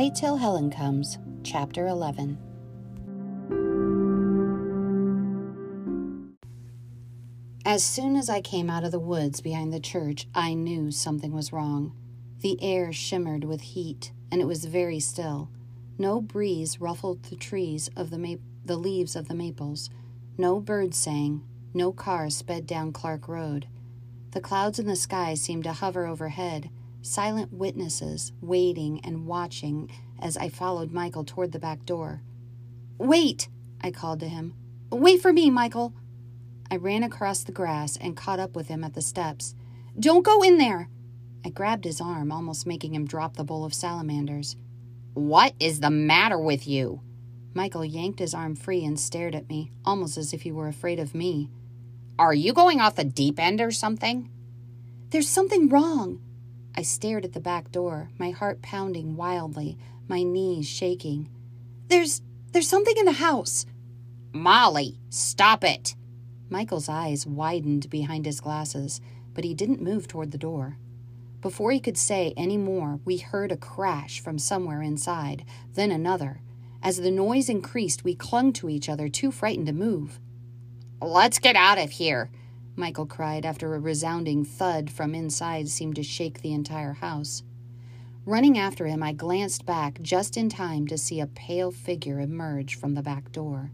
Wait Till Helen Comes, Chapter 11. As soon as I came out of the woods behind the church, I knew something was wrong. The air shimmered with heat, and it was very still. No breeze ruffled the trees of the, ma- the leaves of the maples. No birds sang. No car sped down Clark Road. The clouds in the sky seemed to hover overhead, silent witnesses, waiting and watching as I followed Michael toward the back door. Wait! I called to him. Wait for me, Michael! I ran across the grass and caught up with him at the steps. Don't go in there! I grabbed his arm, almost making him drop the bowl of salamanders. What is the matter with you? Michael yanked his arm free and stared at me, almost as if he were afraid of me. Are you going off the deep end or something? There's something wrong. I stared at the back door, my heart pounding wildly, my knees shaking. There's there's something in the house. Molly, stop it. Michael's eyes widened behind his glasses, but he didn't move toward the door. Before he could say any more, we heard a crash from somewhere inside, then another. As the noise increased, we clung to each other, too frightened to move. Let's get out of here, Michael cried after a resounding thud from inside seemed to shake the entire house. Running after him, I glanced back just in time to see a pale figure emerge from the back door.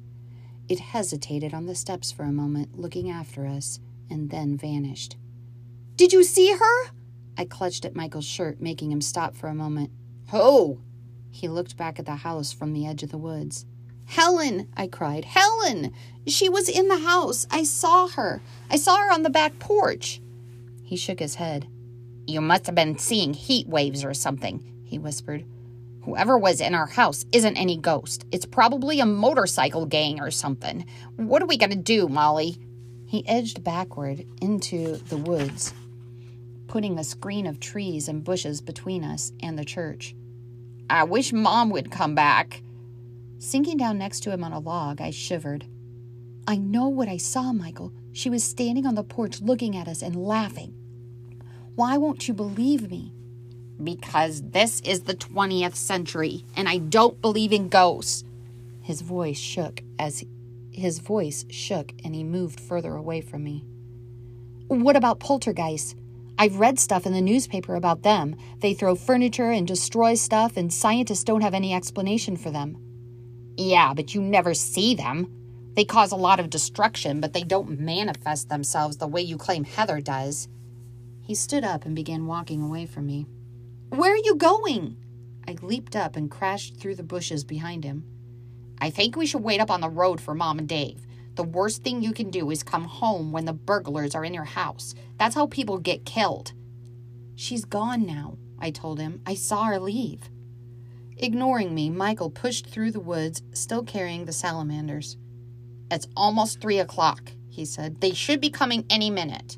It hesitated on the steps for a moment, looking after us, and then vanished. Did you see her? I clutched at Michael's shirt, making him stop for a moment. Who? He looked back at the house from the edge of the woods. Helen! I cried. Helen! She was in the house. I saw her. I saw her on the back porch. He shook his head. You must have been seeing heat waves or something, he whispered. Whoever was in our house isn't any ghost. It's probably a motorcycle gang or something. What are we going to do, Molly? He edged backward into the woods, putting a screen of trees and bushes between us and the church. I wish Mom would come back. Sinking down next to him on a log, I shivered. I know what I saw, Michael. She was standing on the porch looking at us and laughing. Why won't you believe me? Because this is the 20th century and I don't believe in ghosts. His voice shook as his voice shook and he moved further away from me. What about poltergeists? I've read stuff in the newspaper about them. They throw furniture and destroy stuff, and scientists don't have any explanation for them. Yeah, but you never see them. They cause a lot of destruction, but they don't manifest themselves the way you claim Heather does. He stood up and began walking away from me. Where are you going? I leaped up and crashed through the bushes behind him. I think we should wait up on the road for Mom and Dave. The worst thing you can do is come home when the burglars are in your house. That's how people get killed. She's gone now, I told him. I saw her leave. Ignoring me, Michael pushed through the woods, still carrying the salamanders. It's almost three o'clock, he said. They should be coming any minute.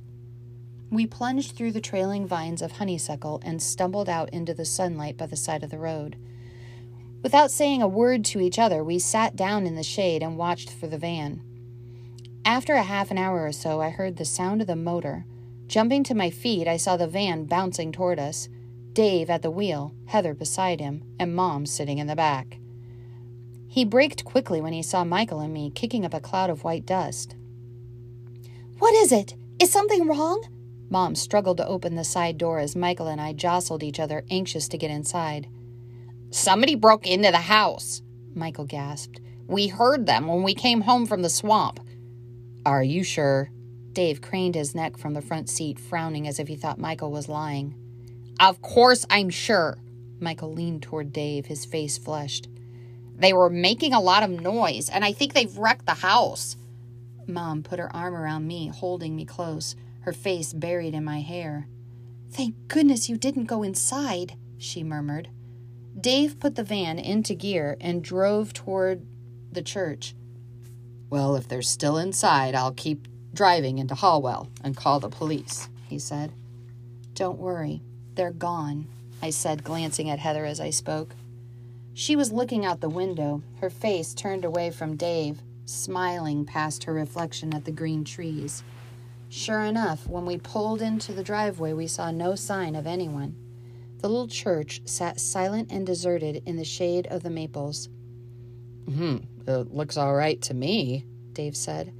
We plunged through the trailing vines of honeysuckle and stumbled out into the sunlight by the side of the road. Without saying a word to each other, we sat down in the shade and watched for the van. After a half an hour or so, I heard the sound of the motor. Jumping to my feet, I saw the van bouncing toward us. Dave at the wheel, Heather beside him, and Mom sitting in the back. He braked quickly when he saw Michael and me kicking up a cloud of white dust. What is it? Is something wrong? Mom struggled to open the side door as Michael and I jostled each other, anxious to get inside. Somebody broke into the house, Michael gasped. We heard them when we came home from the swamp. Are you sure? Dave craned his neck from the front seat, frowning as if he thought Michael was lying. Of course I'm sure. Michael leaned toward Dave, his face flushed. They were making a lot of noise, and I think they've wrecked the house. Mom put her arm around me, holding me close, her face buried in my hair. Thank goodness you didn't go inside, she murmured. Dave put the van into gear and drove toward the church. Well, if they're still inside, I'll keep driving into Hallwell and call the police, he said. Don't worry, they're gone, I said, glancing at Heather as I spoke. She was looking out the window, her face turned away from Dave, smiling past her reflection at the green trees. Sure enough, when we pulled into the driveway, we saw no sign of anyone. The little church sat silent and deserted in the shade of the maples. Hmm, it looks all right to me, Dave said.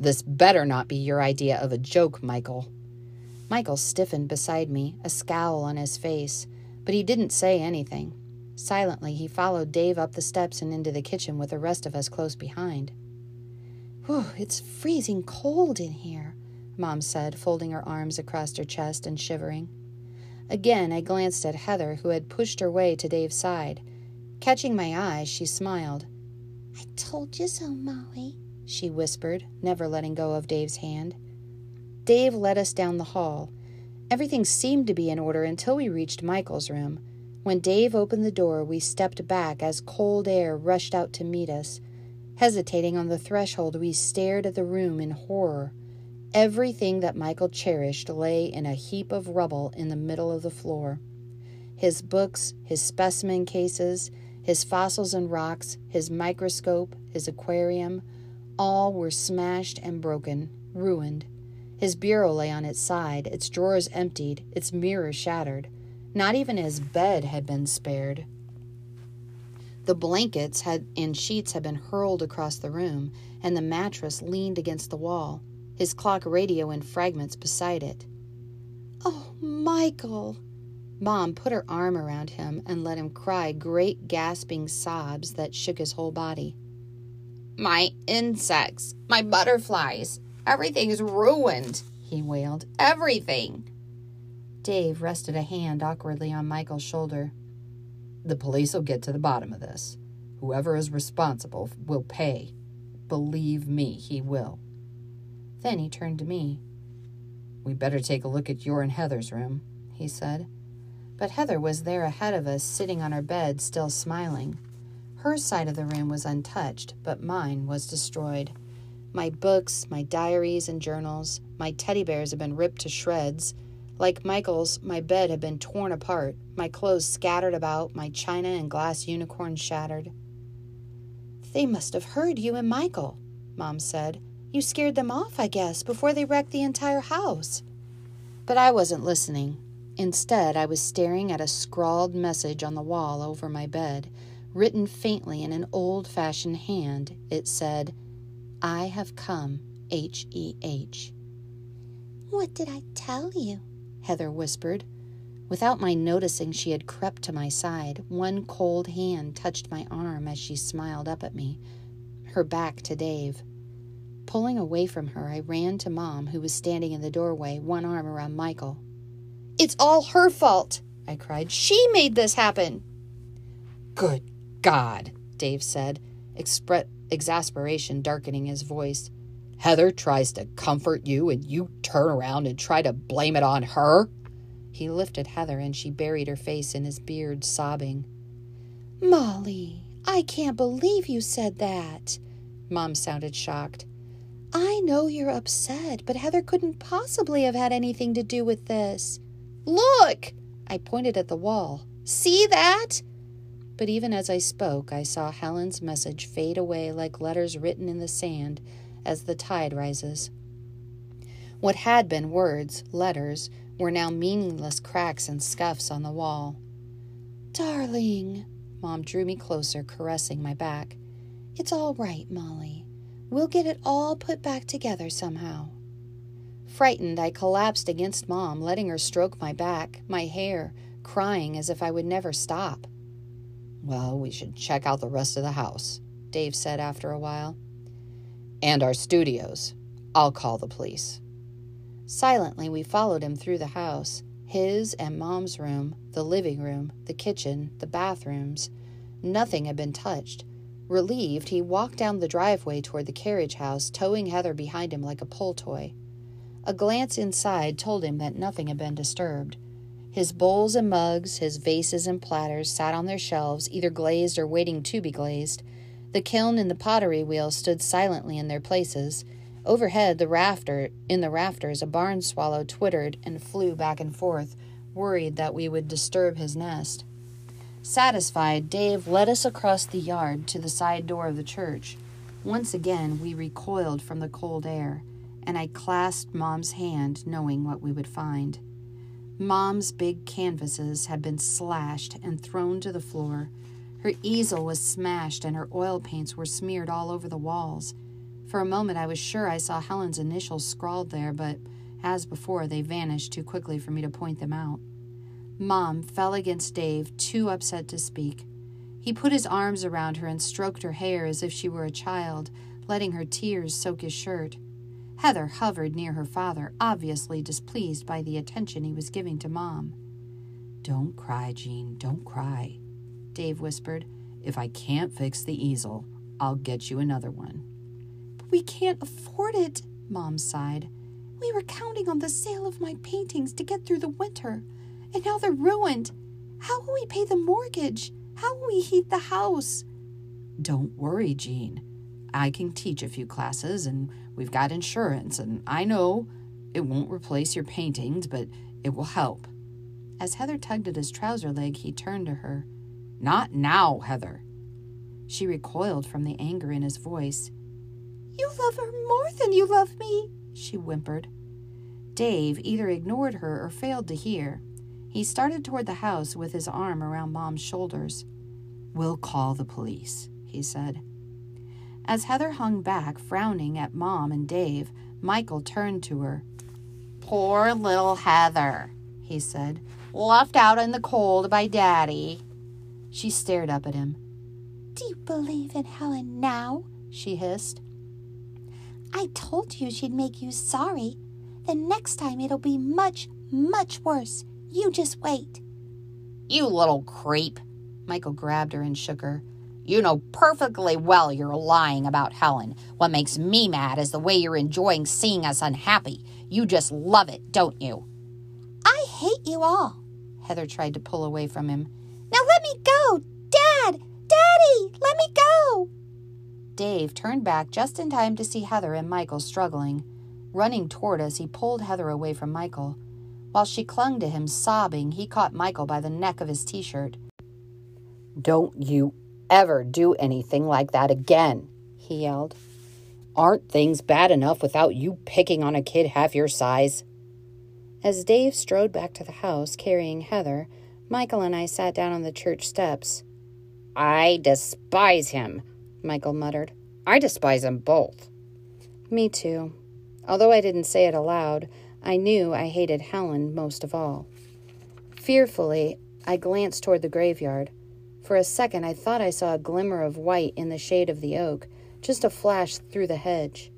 This better not be your idea of a joke, Michael. Michael stiffened beside me, a scowl on his face, but he didn't say anything. Silently, he followed Dave up the steps and into the kitchen with the rest of us close behind. Whew, it's freezing cold in here, Mom said, folding her arms across her chest and shivering. Again, I glanced at Heather, who had pushed her way to Dave's side. Catching my eye, she smiled. I told you so, Molly, she whispered, never letting go of Dave's hand. Dave led us down the hall. Everything seemed to be in order until we reached Michael's room. When Dave opened the door, we stepped back as cold air rushed out to meet us. Hesitating on the threshold, we stared at the room in horror. Everything that Michael cherished lay in a heap of rubble in the middle of the floor. His books, his specimen cases, his fossils and rocks, his microscope, his aquarium, all were smashed and broken, ruined. His bureau lay on its side, its drawers emptied, its mirror shattered. Not even his bed had been spared. The blankets had and sheets had been hurled across the room, and the mattress leaned against the wall, his clock radio in fragments beside it. Oh, Michael! Mom put her arm around him and let him cry great gasping sobs that shook his whole body. My insects, my butterflies, Everything's ruined, he wailed. Everything. Dave rested a hand awkwardly on Michael's shoulder. The police will get to the bottom of this. Whoever is responsible will pay. Believe me, he will. Then he turned to me. We better take a look at your and Heather's room, he said. But Heather was there ahead of us, sitting on her bed, still smiling. Her side of the room was untouched, but mine was destroyed. My books, my diaries and journals, my teddy bears had been ripped to shreds. Like Michael's, my bed had been torn apart, my clothes scattered about, my china and glass unicorns shattered. They must have heard you and Michael, Mom said. You scared them off, I guess, before they wrecked the entire house. But I wasn't listening. Instead, I was staring at a scrawled message on the wall over my bed. Written faintly in an old fashioned hand, it said, I have come, H E H. What did I tell you? Heather whispered. Without my noticing, she had crept to my side. One cold hand touched my arm as she smiled up at me, her back to Dave. Pulling away from her, I ran to Mom, who was standing in the doorway, one arm around Michael. It's all her fault, I cried. She made this happen. Good God, Dave said, expre- exasperation darkening his voice. Heather tries to comfort you and you turn around and try to blame it on her? He lifted Heather and she buried her face in his beard, sobbing. Molly, I can't believe you said that. Mom sounded shocked. I know you're upset, but Heather couldn't possibly have had anything to do with this. Look! I pointed at the wall. See that? But even as I spoke, I saw Helen's message fade away like letters written in the sand as the tide rises. What had been words, letters, were now meaningless cracks and scuffs on the wall. Darling, Mom drew me closer, caressing my back. It's all right, Molly. We'll get it all put back together somehow. Frightened, I collapsed against Mom, letting her stroke my back, my hair, crying as if I would never stop. Well, we should check out the rest of the house, Dave said after a while. And our studios. I'll call the police. Silently, we followed him through the house his and Mom's room, the living room, the kitchen, the bathrooms. Nothing had been touched. Relieved, he walked down the driveway toward the carriage house, towing Heather behind him like a pull toy. A glance inside told him that nothing had been disturbed. His bowls and mugs, his vases and platters sat on their shelves, either glazed or waiting to be glazed. The kiln and the pottery wheel stood silently in their places. Overhead, the rafter in the rafters, a barn swallow twittered and flew back and forth, worried that we would disturb his nest. Satisfied, Dave led us across the yard to the side door of the church. Once again, we recoiled from the cold air, and I clasped Mom's hand, knowing what we would find. Mom's big canvases had been slashed and thrown to the floor. Her easel was smashed and her oil paints were smeared all over the walls. For a moment, I was sure I saw Helen's initials scrawled there, but as before, they vanished too quickly for me to point them out. Mom fell against Dave, too upset to speak. He put his arms around her and stroked her hair as if she were a child, letting her tears soak his shirt. Heather hovered near her father, obviously displeased by the attention he was giving to Mom. Don't cry, Jean, don't cry, Dave whispered. If I can't fix the easel, I'll get you another one. But we can't afford it, Mom sighed. We were counting on the sale of my paintings to get through the winter, and now they're ruined. How will we pay the mortgage? How will we heat the house? Don't worry, Jean. I can teach a few classes, and we've got insurance, and I know it won't replace your paintings, but it will help. As Heather tugged at his trouser leg, he turned to her. Not now, Heather. She recoiled from the anger in his voice. You love her more than you love me, she whimpered. Dave either ignored her or failed to hear. He started toward the house with his arm around Mom's shoulders. We'll call the police, he said. As Heather hung back, frowning at Mom and Dave, Michael turned to her. Poor little Heather, he said. Left out in the cold by Daddy. She stared up at him. Do you believe in Helen now? she hissed. I told you she'd make you sorry. The next time it'll be much, much worse. You just wait. You little creep. Michael grabbed her and shook her. You know perfectly well you're lying about Helen. What makes me mad is the way you're enjoying seeing us unhappy. You just love it, don't you? I hate you all. Heather tried to pull away from him. Now let me go! Dad! Daddy! Let me go! Dave turned back just in time to see Heather and Michael struggling. Running toward us, he pulled Heather away from Michael. While she clung to him, sobbing, he caught Michael by the neck of his t shirt. Don't you ever do anything like that again, he yelled. Aren't things bad enough without you picking on a kid half your size? As Dave strode back to the house carrying Heather, Michael and I sat down on the church steps. I despise him, Michael muttered. I despise them both. Me too. Although I didn't say it aloud, I knew I hated Helen most of all. Fearfully, I glanced toward the graveyard. For a second, I thought I saw a glimmer of white in the shade of the oak, just a flash through the hedge.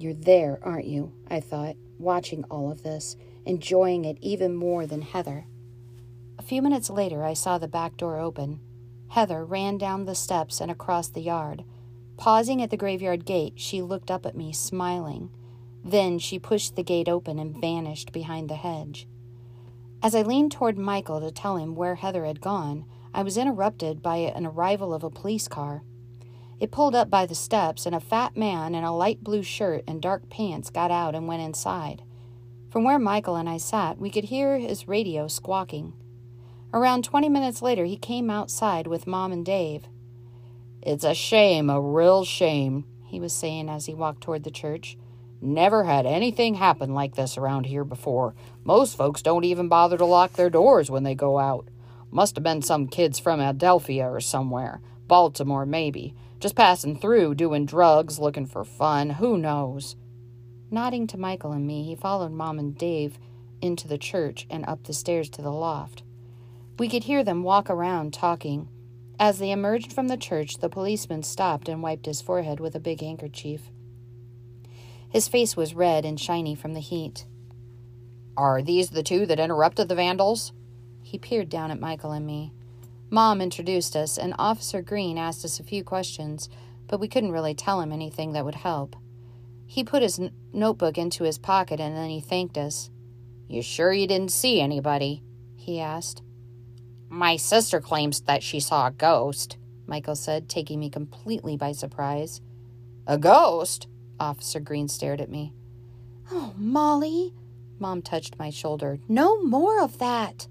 You're there, aren't you? I thought, watching all of this, enjoying it even more than Heather. A few minutes later, I saw the back door open. Heather ran down the steps and across the yard. Pausing at the graveyard gate, she looked up at me, smiling. Then she pushed the gate open and vanished behind the hedge. As I leaned toward Michael to tell him where Heather had gone, I was interrupted by an arrival of a police car. It pulled up by the steps, and a fat man in a light blue shirt and dark pants got out and went inside. From where Michael and I sat, we could hear his radio squawking. Around 20 minutes later, he came outside with Mom and Dave. It's a shame, a real shame, he was saying as he walked toward the church. Never had anything happen like this around here before. Most folks don't even bother to lock their doors when they go out. Must have been some kids from Adelphia or somewhere. Baltimore, maybe. Just passing through, doing drugs, looking for fun. Who knows? Nodding to Michael and me, he followed Mom and Dave into the church and up the stairs to the loft. We could hear them walk around talking. As they emerged from the church, the policeman stopped and wiped his forehead with a big handkerchief. His face was red and shiny from the heat. Are these the two that interrupted the vandals? He peered down at Michael and me. Mom introduced us, and Officer Green asked us a few questions, but we couldn't really tell him anything that would help. He put his n- notebook into his pocket and then he thanked us. You sure you didn't see anybody? he asked. My sister claims that she saw a ghost, Michael said, taking me completely by surprise. A ghost? Officer Green stared at me. Oh, Molly, Mom touched my shoulder. No more of that.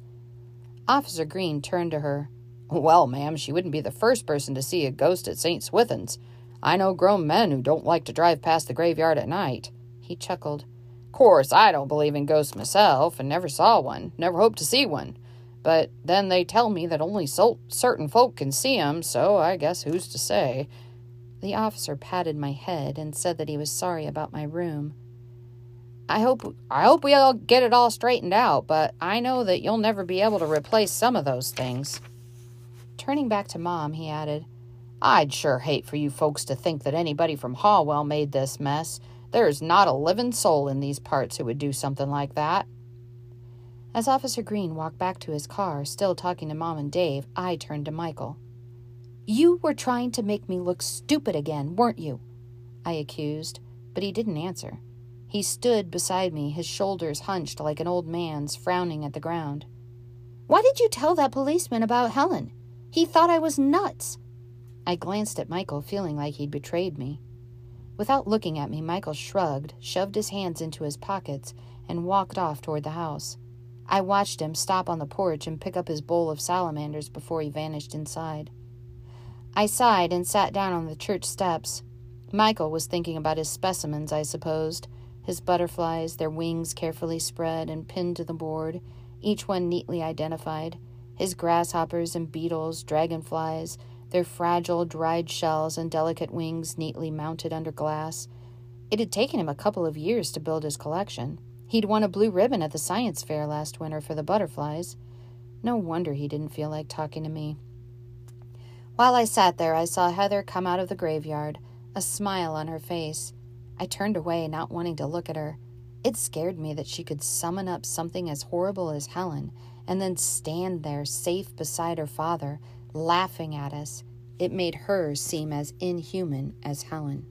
Officer Green turned to her. Well, ma'am, she wouldn't be the first person to see a ghost at St. Swithin's. I know grown men who don't like to drive past the graveyard at night. He chuckled. Course, I don't believe in ghosts myself and never saw one, never hope to see one. But then they tell me that only so- certain folk can see 'em, so I guess who's to say? The officer patted my head and said that he was sorry about my room. I hope I hope we all get it all straightened out, but I know that you'll never be able to replace some of those things. Turning back to Mom, he added, I'd sure hate for you folks to think that anybody from Hallwell made this mess. There's not a living soul in these parts who would do something like that. As Officer Green walked back to his car, still talking to Mom and Dave, I turned to Michael. You were trying to make me look stupid again, weren't you? I accused, but he didn't answer. He stood beside me, his shoulders hunched like an old man's, frowning at the ground. Why did you tell that policeman about Helen? He thought I was nuts. I glanced at Michael, feeling like he'd betrayed me. Without looking at me, Michael shrugged, shoved his hands into his pockets, and walked off toward the house. I watched him stop on the porch and pick up his bowl of salamanders before he vanished inside. I sighed and sat down on the church steps. Michael was thinking about his specimens, I supposed his butterflies, their wings carefully spread and pinned to the board, each one neatly identified, his grasshoppers and beetles, dragonflies, their fragile, dried shells and delicate wings neatly mounted under glass. It had taken him a couple of years to build his collection. He'd won a blue ribbon at the science fair last winter for the butterflies. No wonder he didn't feel like talking to me. While I sat there, I saw Heather come out of the graveyard, a smile on her face. I turned away, not wanting to look at her. It scared me that she could summon up something as horrible as Helen and then stand there safe beside her father, laughing at us. It made her seem as inhuman as Helen.